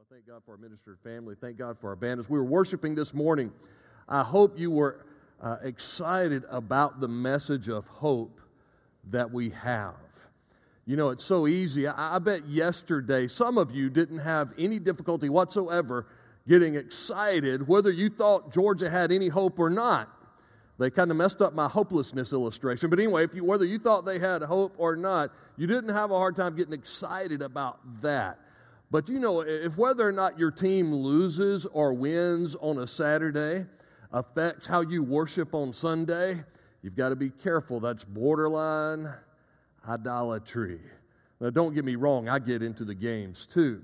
Well, thank God for our ministered family. Thank God for our band. As we were worshiping this morning, I hope you were uh, excited about the message of hope that we have. You know, it's so easy. I, I bet yesterday some of you didn't have any difficulty whatsoever getting excited whether you thought Georgia had any hope or not. They kind of messed up my hopelessness illustration. But anyway, if you, whether you thought they had hope or not, you didn't have a hard time getting excited about that. But you know, if whether or not your team loses or wins on a Saturday affects how you worship on Sunday, you've got to be careful. That's borderline idolatry. Now, don't get me wrong, I get into the games too.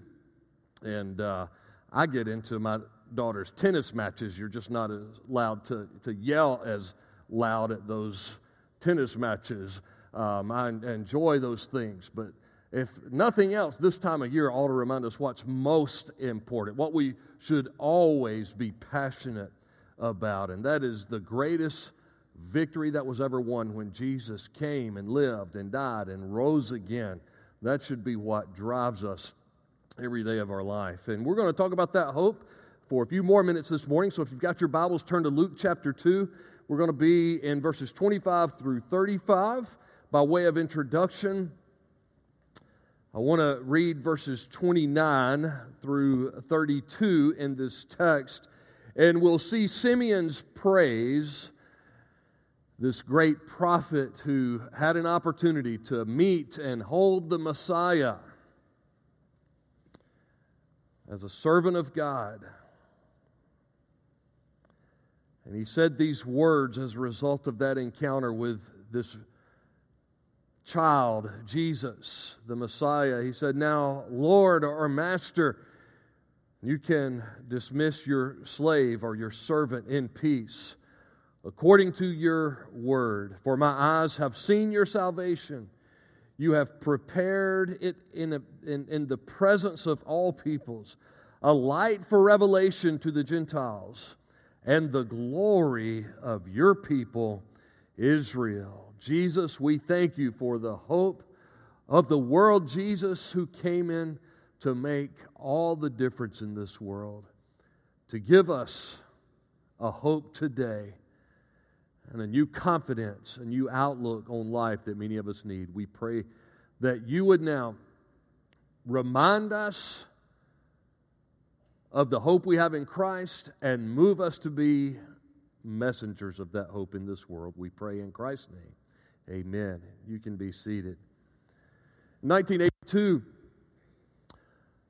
And uh, I get into my daughter's tennis matches. You're just not allowed to, to yell as loud at those tennis matches. Um, I enjoy those things, but if nothing else, this time of year ought to remind us what's most important, what we should always be passionate about, and that is the greatest victory that was ever won when Jesus came and lived and died and rose again. That should be what drives us every day of our life. And we're going to talk about that hope for a few more minutes this morning. So if you've got your Bibles, turn to Luke chapter 2. We're going to be in verses 25 through 35 by way of introduction. I want to read verses 29 through 32 in this text, and we'll see Simeon's praise, this great prophet who had an opportunity to meet and hold the Messiah as a servant of God. And he said these words as a result of that encounter with this child, Jesus, the Messiah. He said, Now, Lord or Master, you can dismiss your slave or your servant in peace according to your word. For my eyes have seen your salvation. You have prepared it in, a, in, in the presence of all peoples, a light for revelation to the Gentiles, and the glory of your people, Israel. Jesus, we thank you for the hope of the world, Jesus, who came in to make all the difference in this world, to give us a hope today and a new confidence, a new outlook on life that many of us need. We pray that you would now remind us of the hope we have in Christ and move us to be messengers of that hope in this world. We pray in Christ's name. Amen. You can be seated. 1982,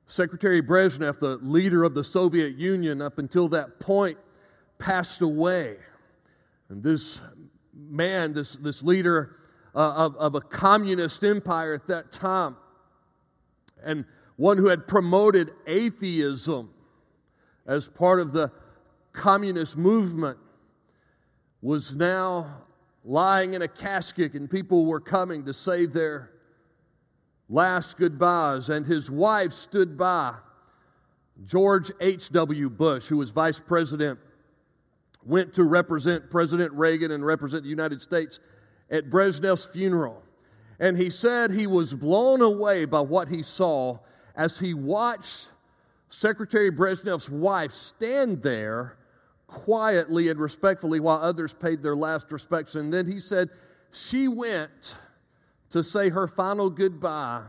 Secretary Brezhnev, the leader of the Soviet Union up until that point, passed away. And this man, this, this leader uh, of, of a communist empire at that time, and one who had promoted atheism as part of the communist movement, was now lying in a casket, and people were coming to say their last goodbyes, and his wife stood by. George H.W. Bush, who was vice president, went to represent President Reagan and represent the United States at Brezhnev's funeral. And he said he was blown away by what he saw as he watched Secretary Brezhnev's wife stand there quietly and respectfully while others paid their last respects. And then he said, She went to say her final goodbye,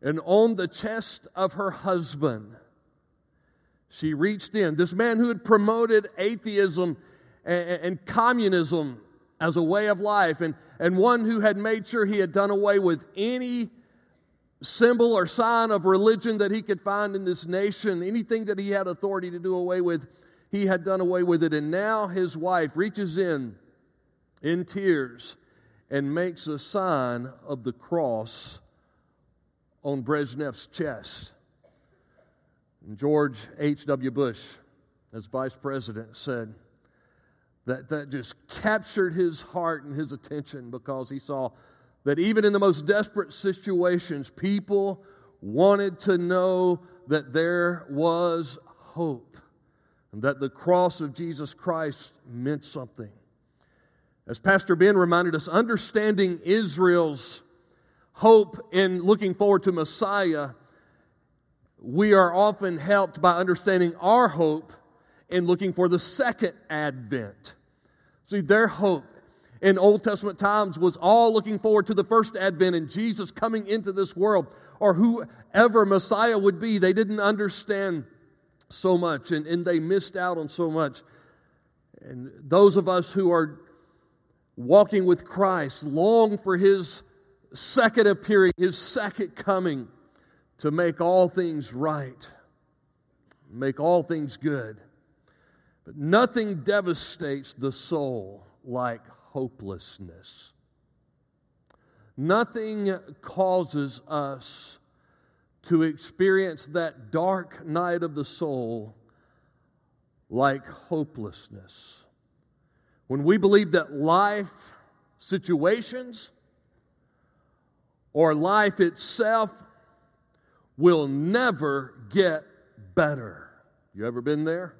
and on the chest of her husband, she reached in. This man who had promoted atheism and, and communism as a way of life, and, and one who had made sure he had done away with any symbol or sign of religion that he could find in this nation, anything that he had authority to do away with he had done away with it. And now his wife reaches in in tears and makes a sign of the cross on Brezhnev's chest. And George H.W. Bush, as vice president, said that that just captured his heart and his attention because he saw that even in the most desperate situations, people wanted to know that there was hope and that the cross of Jesus Christ meant something. As Pastor Ben reminded us, understanding Israel's hope in looking forward to Messiah we are often helped by understanding our hope in looking for the second advent. See, their hope in Old Testament times was all looking forward to the first advent and Jesus coming into this world or whoever Messiah would be. They didn't understand so much and, and they missed out on so much. And those of us who are walking with Christ long for his second appearing, his second coming to make all things right, make all things good. But nothing devastates the soul like hopelessness. Nothing causes us to experience that dark night of the soul like hopelessness. When we believe that life situations or life itself will never get better. You ever been there?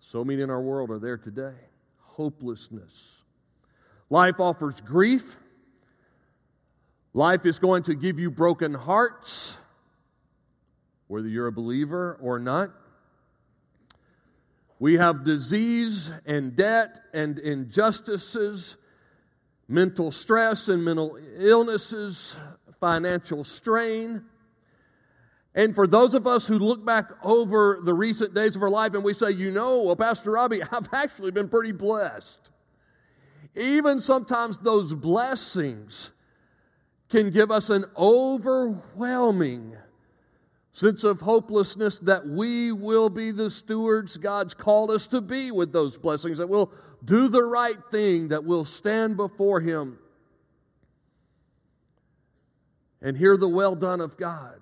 So many in our world are there today. Hopelessness. Life offers grief. Life is going to give you broken hearts, whether you're a believer or not. We have disease and debt and injustices, mental stress and mental illnesses, financial strain. And for those of us who look back over the recent days of our life and we say, you know, well, Pastor Robbie, I've actually been pretty blessed. Even sometimes those blessings can give us an overwhelming sense of hopelessness that we will be the stewards God's called us to be with those blessings, that we'll do the right thing, that we'll stand before Him and hear the well done of God.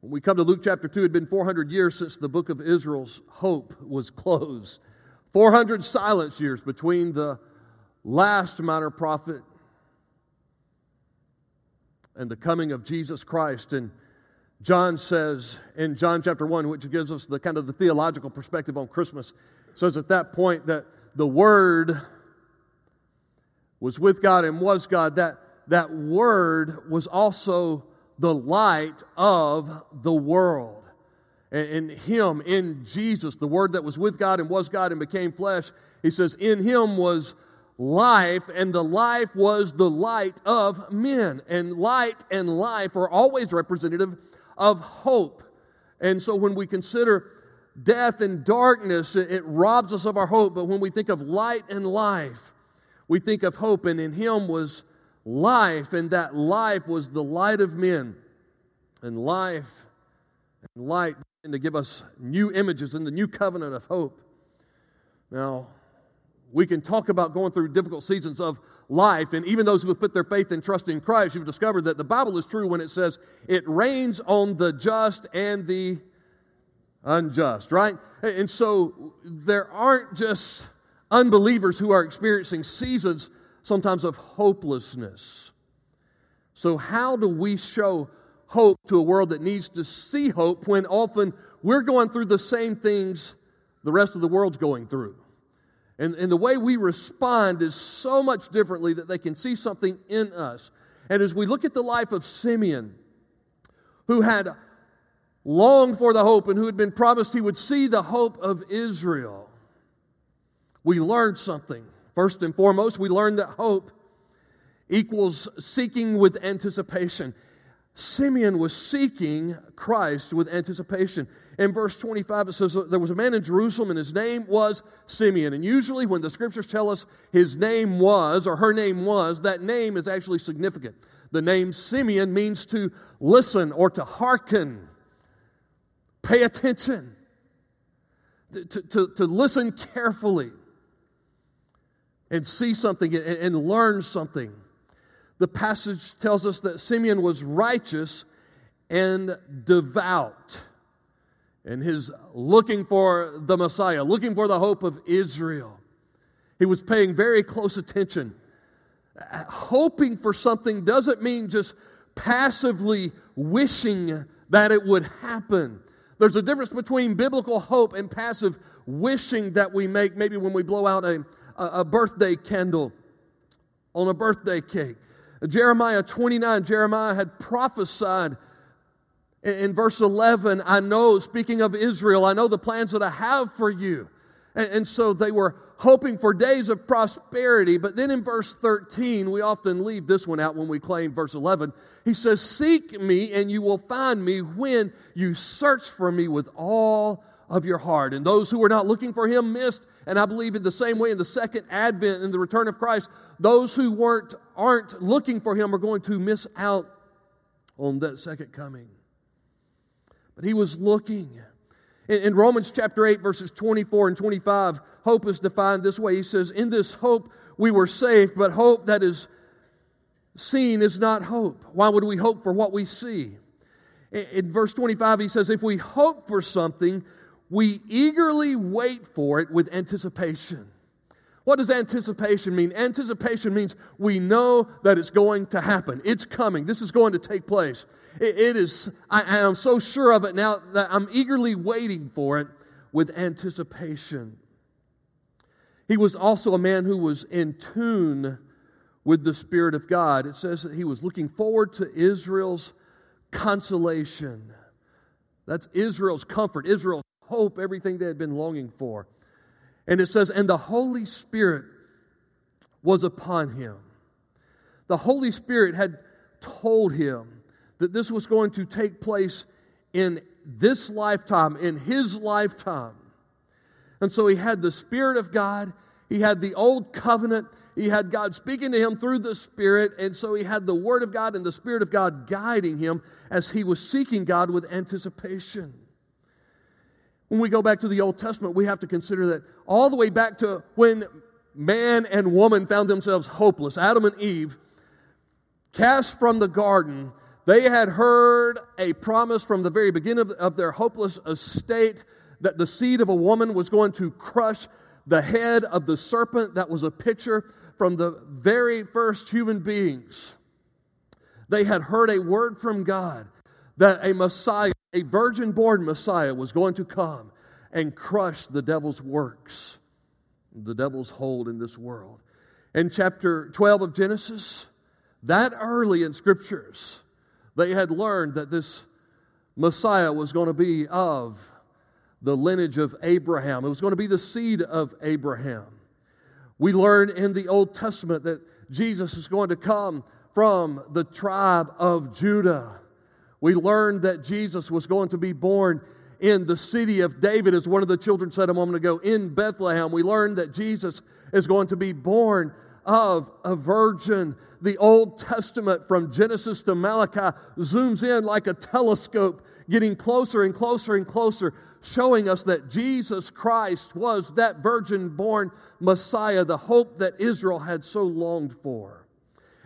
When we come to Luke chapter 2, it had been 400 years since the book of Israel's hope was closed. 400 silence years between the last minor prophet and the coming of Jesus Christ. And John says in John chapter 1, which gives us the kind of the theological perspective on Christmas, says at that point that the Word was with God and was God. That, that Word was also the light of the world. And in Him, in Jesus, the Word that was with God and was God and became flesh, He says, in Him was life, and the life was the light of men. And light and life are always representative of hope. And so when we consider death and darkness, it, robs us of our hope. But when we think of light and life, we think of hope. And in Him was life, and that life was the light of men. And life and light and to give us new images in the new covenant of hope. Now, we can talk about going through difficult seasons of life, and even those who have put their faith and trust in Christ, you've discovered that the Bible is true when it says it rains on the just and the unjust, right? And so there aren't just unbelievers who are experiencing seasons sometimes of hopelessness. So, how do we show hope to a world that needs to see hope when often we're going through the same things the rest of the world's going through? And, and the way we respond is so much differently that they can see something in us. And as we look at the life of Simeon, who had longed for the hope and who had been promised he would see the hope of Israel, we learned something. First and foremost, we learned that hope equals seeking with anticipation. Simeon was seeking Christ with anticipation. In verse 25, it says there was a man in Jerusalem and his name was Simeon. And usually, when the scriptures tell us his name was or her name was, that name is actually significant. The name Simeon means to listen or to hearken, pay attention, to, to, to listen carefully and see something and, and learn something. The passage tells us that Simeon was righteous and devout. And his looking for the Messiah, looking for the hope of Israel. He was paying very close attention. Hoping for something doesn't mean just passively wishing that it would happen. There's a difference between biblical hope and passive wishing that we make maybe when we blow out a, a, birthday candle on a birthday cake. Jeremiah 29, Jeremiah had prophesied In verse 11, I know, speaking of Israel, I know the plans that I have for you. And, so they were hoping for days of prosperity. But then in verse 13, we often leave this one out when we claim verse 11. He says, Seek me and you will find me when you search for me with all of your heart. And those who were not looking for him missed. And I believe in the same way in the second advent and the return of Christ, those who weren't, aren't looking for him are going to miss out on that second coming. But he was looking. In, in Romans chapter 8, verses 24 and 25, hope is defined this way. He says, In this hope we were saved, but hope that is seen is not hope. Why would we hope for what we see? In, in verse 25, he says, If we hope for something, we eagerly wait for it with anticipation. What does anticipation mean? Anticipation means we know that it's going to happen. It's coming. This is going to take place. It, it is, I, I am so sure of it now that I'm eagerly waiting for it with anticipation. He was also a man who was in tune with the Spirit of God. It says that he was looking forward to Israel's consolation. That's Israel's comfort, Israel's hope, everything they had been longing for. And it says, and the Holy Spirit was upon him. The Holy Spirit had told him that this was going to take place in this lifetime, in his lifetime. And so he had the Spirit of God, he had the old covenant, he had God speaking to him through the Spirit, and so he had the Word of God and the Spirit of God guiding him as he was seeking God with anticipation. When we go back to the Old Testament, we have to consider that all the way back to when man and woman found themselves hopeless, Adam and Eve, cast from the garden, they had heard a promise from the very beginning of, of their hopeless estate that the seed of a woman was going to crush the head of the serpent. That was a picture from the very first human beings. They had heard a word from God that a Messiah a virgin born Messiah was going to come and crush the devil's works, the devil's hold in this world. In chapter 12 of Genesis, that early in scriptures, they had learned that this Messiah was going to be of the lineage of Abraham. It was going to be the seed of Abraham. We learn in the Old Testament that Jesus is going to come from the tribe of Judah. We learned that Jesus was going to be born in the city of David, as one of the children said a moment ago, in Bethlehem. We learned that Jesus is going to be born of a virgin. The Old Testament from Genesis to Malachi zooms in like a telescope, getting closer and closer and closer, showing us that Jesus Christ was that virgin born Messiah, the hope that Israel had so longed for.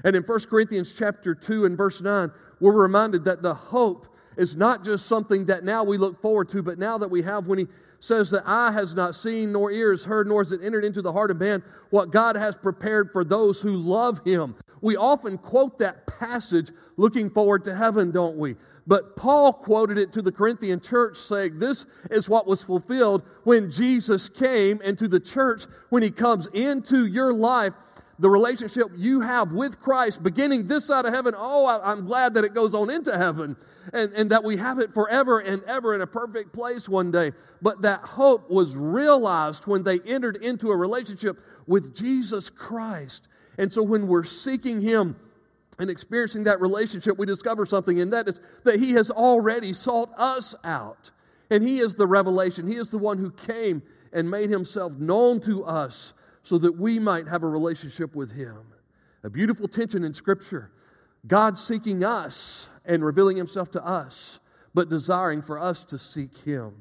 And in 1 Corinthians chapter 2 and verse 9, we're reminded that the hope is not just something that now we look forward to, but now that we have when he says that eye has not seen, nor ears heard, nor has it entered into the heart of man what God has prepared for those who love him. We often quote that passage looking forward to heaven, don't we? But Paul quoted it to the Corinthian church, saying, This is what was fulfilled when Jesus came into the church, when he comes into your life the relationship you have with Christ beginning this side of heaven. Oh, I, am glad that it goes on into heaven and, and that we have it forever and ever in a perfect place one day. But that hope was realized when they entered into a relationship with Jesus Christ. And so when we're seeking Him, and experiencing that relationship, we discover something, and that is that He has already sought us out. And He is the revelation. He is the one who came and made Himself known to us so that we might have a relationship with Him. A beautiful tension in Scripture. God seeking us and revealing Himself to us, but desiring for us to seek Him.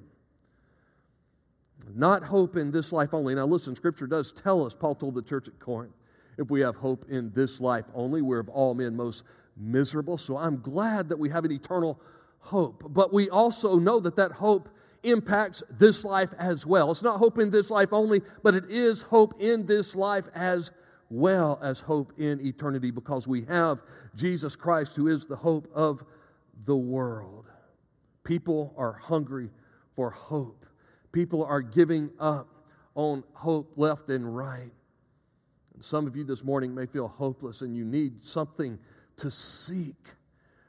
Not hope in this life only. Now, listen, Scripture does tell us, Paul told the church at Corinth, if we have hope in this life only, we're of all men most miserable. So I'm glad that we have an eternal hope. But we also know that that hope impacts this life as well. It's not hope in this life only, but it is hope in this life as well as hope in eternity because we have Jesus Christ, who is the hope of the world. People are hungry for hope. People are giving up on hope left and right. And some of you this morning may feel hopeless and you need something to seek.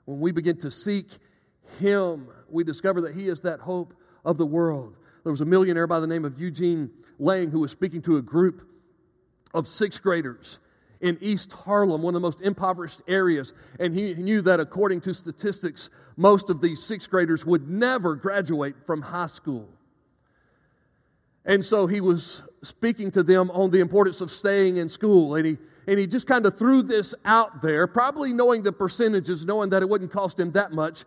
When we begin to seek Him. We discover that He is that hope of the world. There was a millionaire by the name of Eugene Lang who was speaking to a group of sixth graders in East Harlem, one of the most impoverished areas. And he knew that according to statistics, most of these sixth graders would never graduate from high school. And so he was speaking to them on the importance of staying in school. And he, and he just kind of threw this out there, probably knowing the percentages, knowing that it wouldn't cost him that much.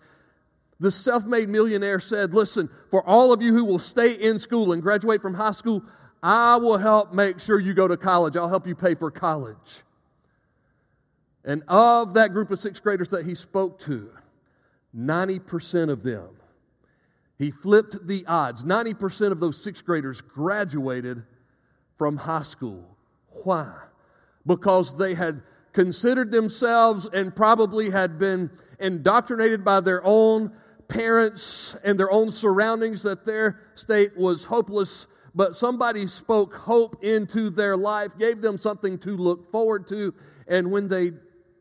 The self made millionaire said, Listen, for all of you who will stay in school and graduate from high school, I will help make sure you go to college. I'll help you pay for college. And of that group of sixth graders that he spoke to, 90% of them, he flipped the odds. 90% of those sixth graders graduated from high school. Why? Because they had considered themselves and probably had been indoctrinated by their own parents and their own surroundings that their state was hopeless, but somebody spoke hope into their life, gave them something to look forward to, and when they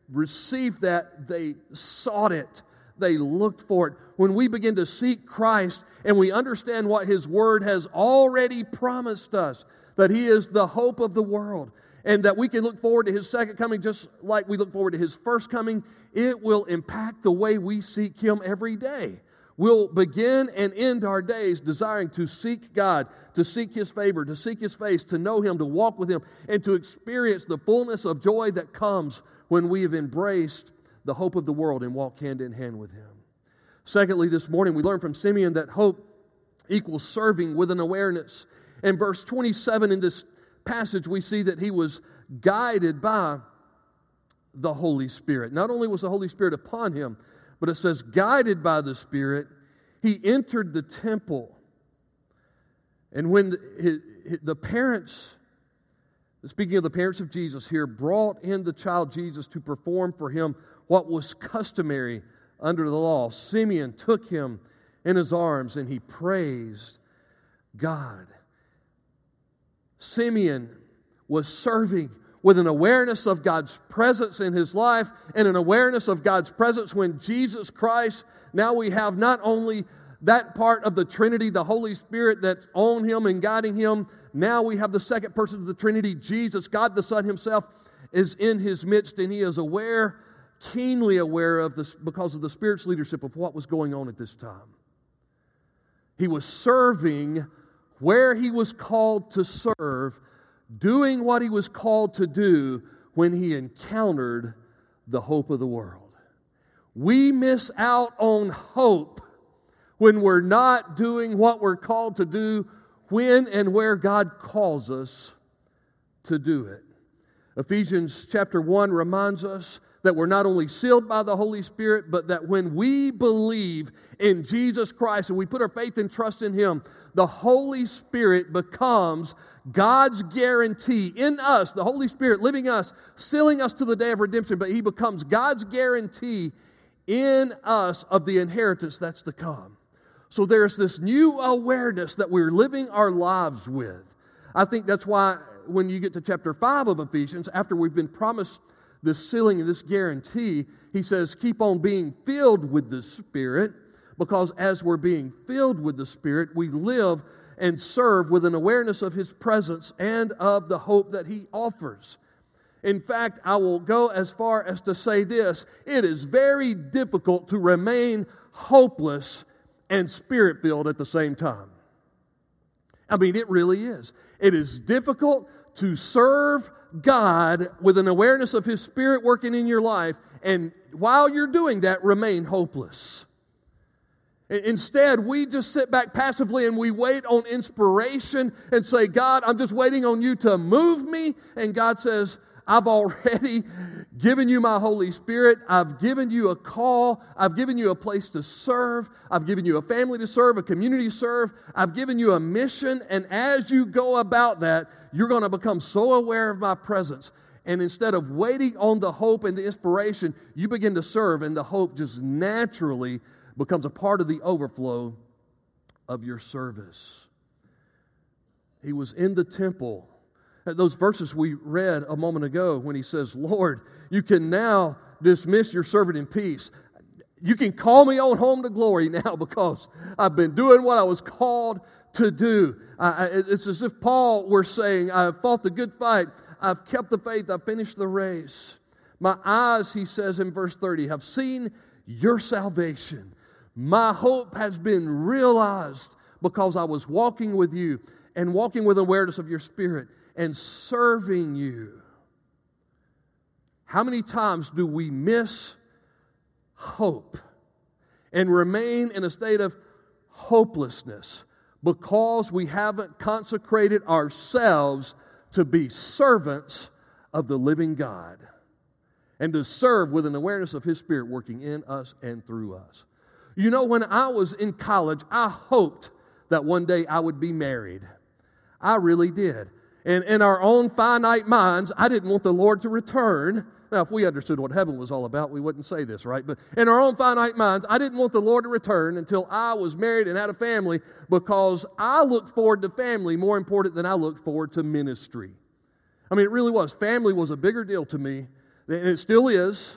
received that, they sought it. They looked for it. When we begin to seek Christ and we understand what His Word has already promised us, that He is the hope of the world, and that we can look forward to His second coming just like we look forward to His first coming, it will impact the way we seek Him every day. We'll begin and end our days desiring to seek God, to seek His favor, to seek His face, to know Him, to walk with Him, and to experience the fullness of joy that comes when we have embraced the hope of the world and walk hand in hand with Him. Secondly, this morning we learn from Simeon that hope equals serving with an awareness. And verse 27 in this passage, we see that he was guided by the Holy Spirit. Not only was the Holy Spirit upon him, but it says, guided by the Spirit, he entered the temple. And when the, parents speaking of the parents of Jesus here, brought in the child Jesus to perform for him what was customary under the law. Simeon took him in his arms and he praised God. Simeon was serving with an awareness of God's presence in his life and an awareness of God's presence when Jesus Christ, now we have not only that part of the Trinity, the Holy Spirit that's on him and guiding him. Now we have the second person of the Trinity, Jesus, God the Son himself, is in his midst and he is aware, keenly aware of this because of the Spirit's leadership of what was going on at this time. He was serving where he was called to serve, doing what he was called to do when he encountered the hope of the world. We miss out on hope when we're not doing what we're called to do when and where God calls us to do it. Ephesians chapter 1 reminds us that we're not only sealed by the Holy Spirit, but that when we believe in Jesus Christ and we put our faith and trust in Him, the Holy Spirit becomes God's guarantee in us, the Holy Spirit living us, sealing us to the day of redemption, but He becomes God's guarantee in us of the inheritance that's to come. So there's this new awareness that we're living our lives with. I think that's why when you get to chapter 5 of Ephesians, after we've been promised this sealing and this guarantee, he says, Keep on being filled with the Spirit, because as we're being filled with the Spirit, we live and serve with an awareness of His presence and of the hope that He offers. In fact, I will go as far as to say this it is very difficult to remain hopeless and spirit filled at the same time. I mean, it really is. It is difficult to serve God with an awareness of His Spirit working in your life, and while you're doing that, remain hopeless. Instead, we just sit back passively and we wait on inspiration and say, God, I'm just waiting on you to move me. And God says, I've already given you my Holy Spirit. I've given you a call. I've given you a place to serve. I've given you a family to serve, a community to serve. I've given you a mission. And as you go about that, you're going to become so aware of my presence. And instead of waiting on the hope and the inspiration, you begin to serve, and the hope just naturally becomes a part of the overflow of your service. He was in the temple those verses we read a moment ago when he says, Lord, you can now dismiss your servant in peace. you can call me on home to glory now because I've been doing what I was called to do. It's as if Paul were saying, I've fought the good fight, I've kept the faith, I've finished the race. My eyes, he says in verse 30, have seen your salvation. My hope has been realized because I was walking with you and walking with awareness of your spirit and serving you. How many times do we miss hope and remain in a state of hopelessness because we haven't consecrated ourselves to be servants of the living God and to serve with an awareness of His Spirit working in us and through us. You know, when I was in college, I hoped that one day I would be married. I really did. And in our own finite minds, I didn't want the Lord to return. Now, if we understood what heaven was all about, we wouldn't say this, right? But in our own finite minds, I didn't want the Lord to return until I was married and had a family because I looked forward to family more important than I looked forward to ministry. I mean, it really was. Family was a bigger deal to me, and it still is,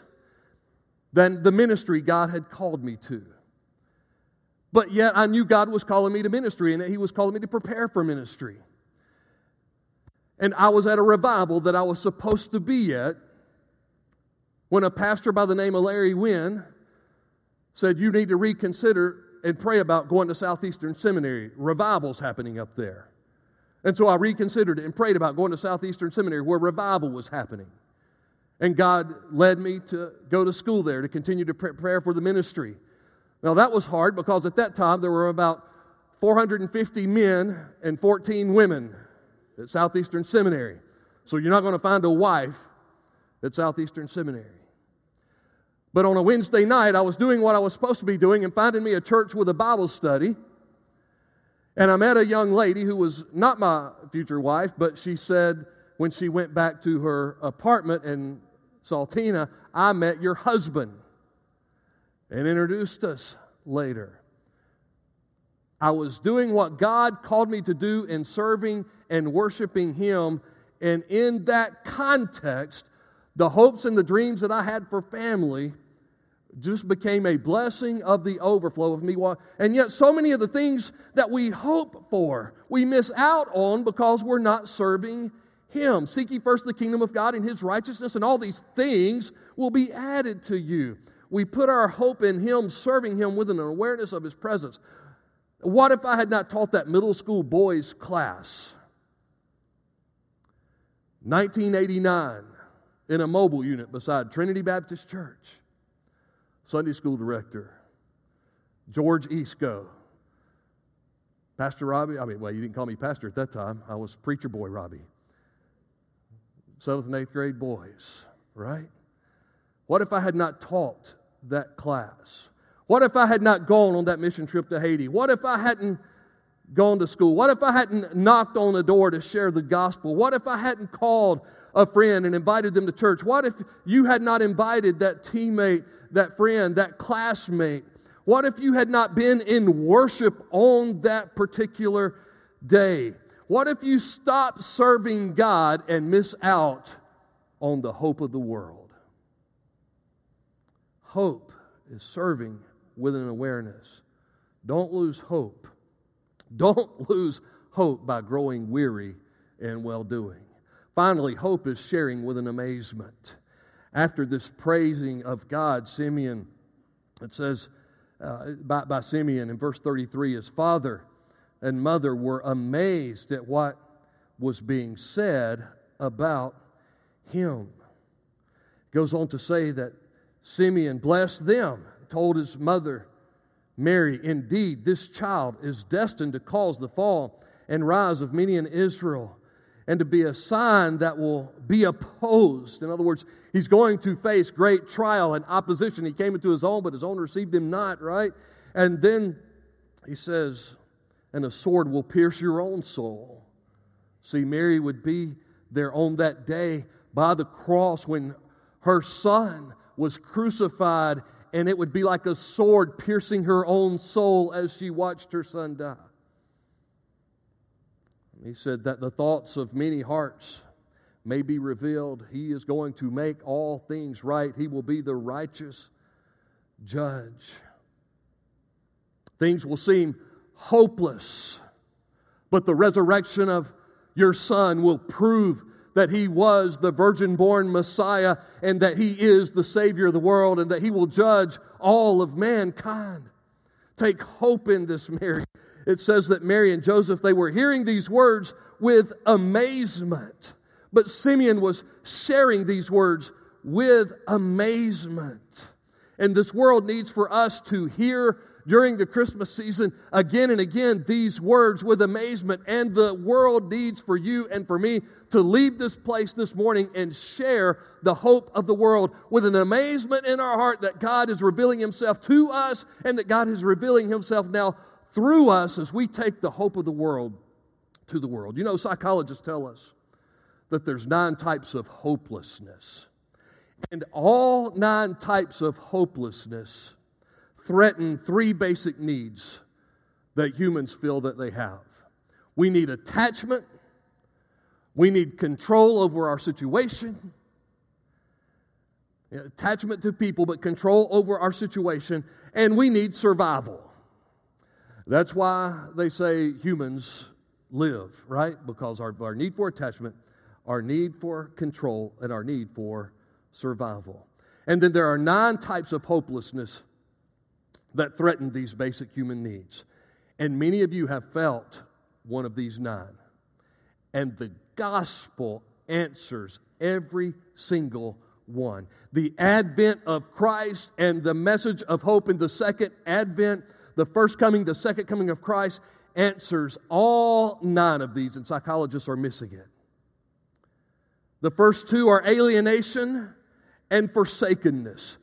than the ministry God had called me to. But yet I knew God was calling me to ministry and that He was calling me to prepare for ministry. And I was at a revival that I was supposed to be at when a pastor by the name of Larry Wynn said, You need to reconsider and pray about going to Southeastern Seminary. Revival's happening up there. And so I reconsidered and prayed about going to Southeastern Seminary where revival was happening. And God led me to go to school there to continue to prepare for the ministry. Now, that was hard because at that time there were about 450 men and 14 women at Southeastern Seminary. So you're not going to find a wife at Southeastern Seminary. But on a Wednesday night, I was doing what I was supposed to be doing and finding me a church with a Bible study. And I met a young lady who was not my future wife, but she said when she went back to her apartment in Saltina, I met your husband and introduced us later. I was doing what God called me to do in serving and worshiping Him. And in that context, the hopes and the dreams that I had for family just became a blessing of the overflow of me. And yet, so many of the things that we hope for, we miss out on because we're not serving Him. Seek ye first the kingdom of God and His righteousness, and all these things will be added to you. We put our hope in Him, serving Him with an awareness of His presence. What if I had not taught that middle school boys class? 1989 in a mobile unit beside Trinity Baptist Church. Sunday school director, George Eastco. Pastor Robbie, I mean, well, you didn't call me pastor at that time. I was preacher boy Robbie. Seventh and eighth grade boys, right? What if I had not taught that class? What if I had not gone on that mission trip to Haiti? What if I hadn't gone to school? What if I hadn't knocked on the door to share the gospel? What if I hadn't called a friend and invited them to church? What if you had not invited that teammate, that friend, that classmate? What if you had not been in worship on that particular day? What if you stop serving God and miss out on the hope of the world? Hope is serving with an awareness. Don't lose hope. Don't lose hope by growing weary in well doing. Finally, hope is sharing with an amazement. After this praising of God, Simeon, it says uh, by, by Simeon in verse 33, his father and mother were amazed at what was being said about him. It goes on to say that Simeon blessed them told his mother, Mary, Indeed, this child is destined to cause the fall and rise of many in Israel and to be a sign that will be opposed. In other words, he's going to face great trial and opposition. He came into his own, but his own received him not, right? And then he says, and a sword will pierce your own soul. See, Mary would be there on that day by the cross when her son was crucified and it would be like a sword piercing her own soul as she watched her son die. He said that the thoughts of many hearts may be revealed. He is going to make all things right. He will be the righteous judge. Things will seem hopeless, but the resurrection of your son will prove that he was the virgin born Messiah and that he is the Savior of the world and that he will judge all of mankind. Take hope in this, Mary. It says that Mary and Joseph, they were hearing these words with amazement. But Simeon was sharing these words with amazement. And this world needs for us to hear during the Christmas season again and again these words with amazement. And the world needs for you and for me to leave this place this morning and share the hope of the world with an amazement in our heart that God is revealing Himself to us and that God is revealing Himself now through us as we take the hope of the world to the world. You know, psychologists tell us that there's nine types of hopelessness. And all nine types of hopelessness threaten three basic needs that humans feel that they have. We need attachment, we need control over our situation, attachment to people, but control over our situation, and we need survival. That's why they say humans live, right? Because our, our need for attachment, our need for control, and our need for survival. And then there are nine types of hopelessness that threaten these basic human needs. And many of you have felt one of these nine. And the gospel answers every single one. The advent of Christ and the message of hope in the second advent, the first coming, the second coming of Christ, answers all nine of these, and psychologists are missing it. The first two are alienation and forsakenness.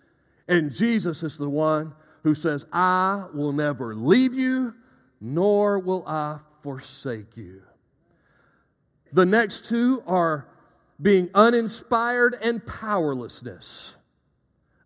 And Jesus is the one who says, I will never leave you, nor will I forsake you. The next two are being uninspired and powerlessness.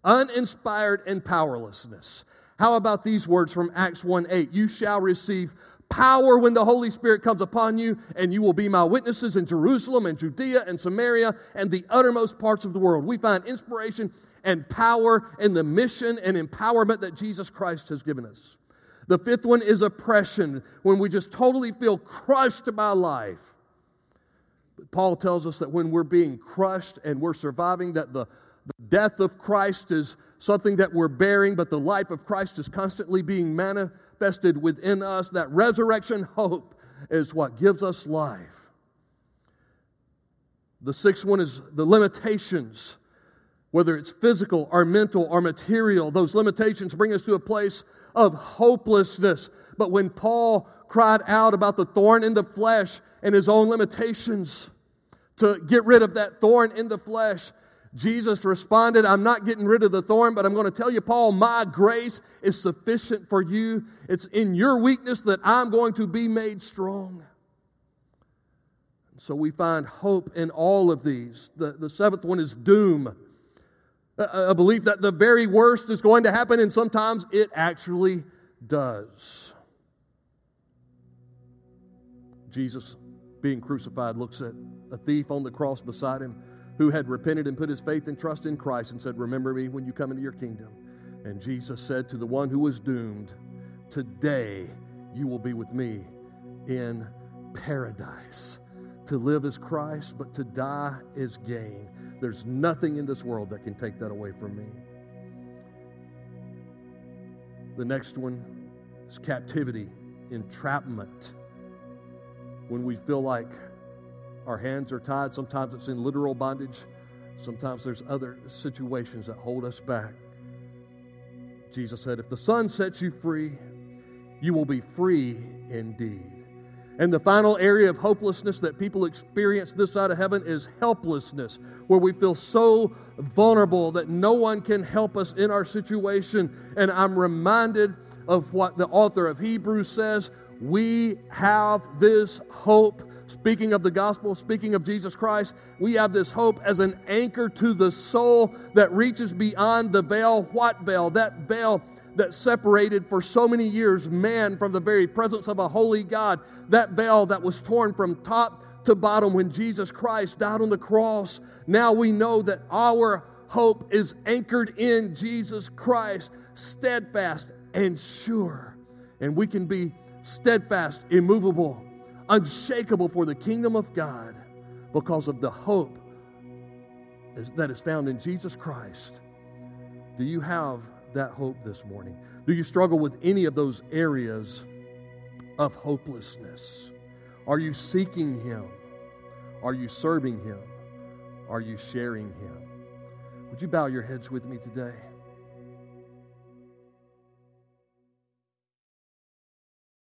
Uninspired and powerlessness. How about these words from Acts 1 8? You shall receive power when the Holy Spirit comes upon you, and you will be my witnesses in Jerusalem and Judea and Samaria and the uttermost parts of the world. We find inspiration and power in the mission and empowerment that Jesus Christ has given us. The fifth one is oppression, when we just totally feel crushed by life. But Paul tells us that when we're being crushed and we're surviving, that the, the death of Christ is something that we're bearing, but the life of Christ is constantly being manifested within us. That resurrection hope is what gives us life. The sixth one is the limitations, whether it's physical or mental or material. Those limitations bring us to a place of hopelessness. But when Paul cried out about the thorn in the flesh and his own limitations to get rid of that thorn in the flesh, Jesus responded, I'm not getting rid of the thorn, but I'm going to tell you, Paul, my grace is sufficient for you. It's in your weakness that I'm going to be made strong. So we find hope in all of these. The, the seventh one is doom. A, a belief that the very worst is going to happen, and sometimes it actually does. Jesus, being crucified, looks at a thief on the cross beside him who had repented and put his faith and trust in Christ and said, Remember me when you come into your kingdom. And Jesus said to the one who was doomed, Today you will be with me in paradise. To live is Christ, but to die is gain. There's nothing in this world that can take that away from me. The next one is captivity, entrapment. When we feel like our hands are tied. Sometimes it's in literal bondage. Sometimes there's other situations that hold us back. Jesus said, If the Son sets you free, you will be free indeed. And the final area of hopelessness that people experience this side of heaven is helplessness, where we feel so vulnerable that no one can help us in our situation. And I'm reminded of what the author of Hebrews says we have this hope Speaking of the gospel, speaking of Jesus Christ, we have this hope as an anchor to the soul that reaches beyond the veil. What veil? That veil that separated for so many years man from the very presence of a holy God. That veil that was torn from top to bottom when Jesus Christ died on the cross. Now we know that our hope is anchored in Jesus Christ steadfast and sure. And we can be steadfast, immovable, unshakable for the kingdom of God because of the hope that is found in Jesus Christ. Do you have that hope this morning? Do you struggle with any of those areas of hopelessness? Are you seeking Him? Are you serving Him? Are you sharing Him? Would you bow your heads with me today?